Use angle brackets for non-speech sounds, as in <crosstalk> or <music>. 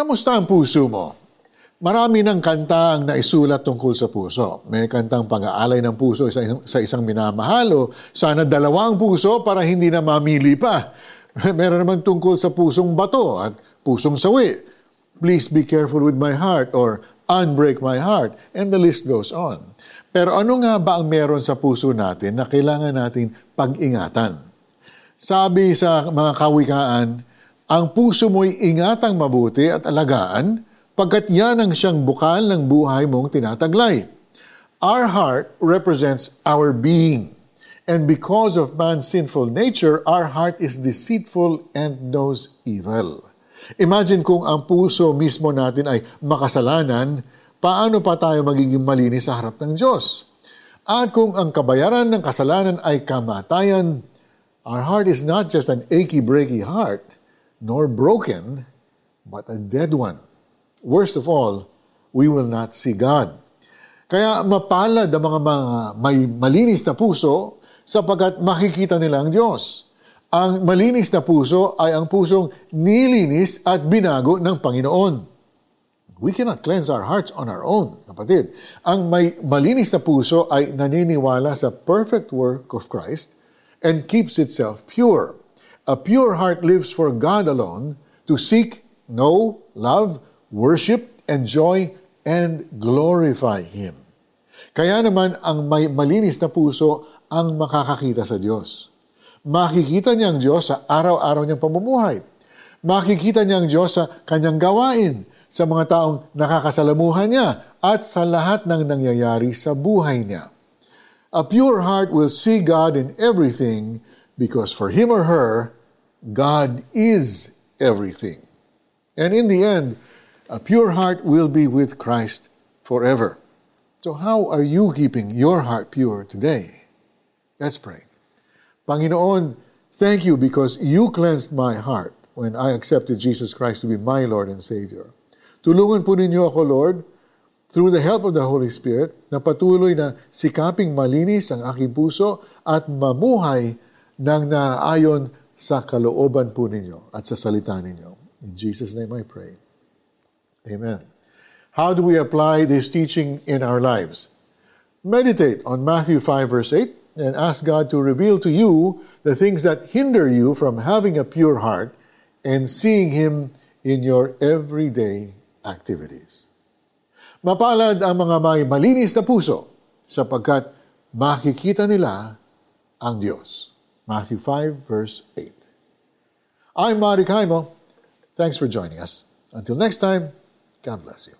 Kamusta ang puso mo? Marami ng kanta ang naisulat tungkol sa puso. May kantang pag-aalay ng puso sa isang, sa isang minamahal sana dalawang puso para hindi na mamili pa. <laughs> Meron naman tungkol sa pusong bato at pusong sawi. Please be careful with my heart or unbreak my heart. And the list goes on. Pero ano nga ba ang meron sa puso natin na kailangan natin pag-ingatan? Sabi sa mga kawikaan, ang puso mo'y ingatang mabuti at alagaan pagkat yan ang siyang bukal ng buhay mong tinataglay. Our heart represents our being. And because of man's sinful nature, our heart is deceitful and knows evil. Imagine kung ang puso mismo natin ay makasalanan, paano pa tayo magiging malinis sa harap ng Diyos? At kung ang kabayaran ng kasalanan ay kamatayan, our heart is not just an achy-breaky heart, nor broken, but a dead one. Worst of all, we will not see God. Kaya mapalad ang mga, mga may malinis na puso sapagkat makikita nila ang Diyos. Ang malinis na puso ay ang pusong nilinis at binago ng Panginoon. We cannot cleanse our hearts on our own, kapatid. Ang may malinis na puso ay naniniwala sa perfect work of Christ and keeps itself pure. A pure heart lives for God alone to seek, know, love, worship, enjoy, and glorify Him. Kaya naman ang may malinis na puso ang makakakita sa Diyos. Makikita niya ang Diyos sa araw-araw niyang pamumuhay. Makikita niya ang Diyos sa kanyang gawain, sa mga taong nakakasalamuhan niya, at sa lahat ng nangyayari sa buhay niya. A pure heart will see God in everything because for him or her, God is everything. And in the end, a pure heart will be with Christ forever. So, how are you keeping your heart pure today? Let's pray. Panginoon, thank you because you cleansed my heart when I accepted Jesus Christ to be my Lord and Savior. Tulungan po ninyo ako, Lord, through the help of the Holy Spirit, na patuloy na sikaping malinis ang aking puso at mamuhay ng naayon sa kalooban po ninyo at sa salita ninyo. In Jesus' name I pray. Amen. How do we apply this teaching in our lives? Meditate on Matthew 5, verse 8, and ask God to reveal to you the things that hinder you from having a pure heart and seeing Him in your everyday activities. Mapalad ang mga may malinis na puso sapagkat makikita nila ang Diyos. Matthew 5, verse 8. I'm Marty Kaimo. Thanks for joining us. Until next time, God bless you.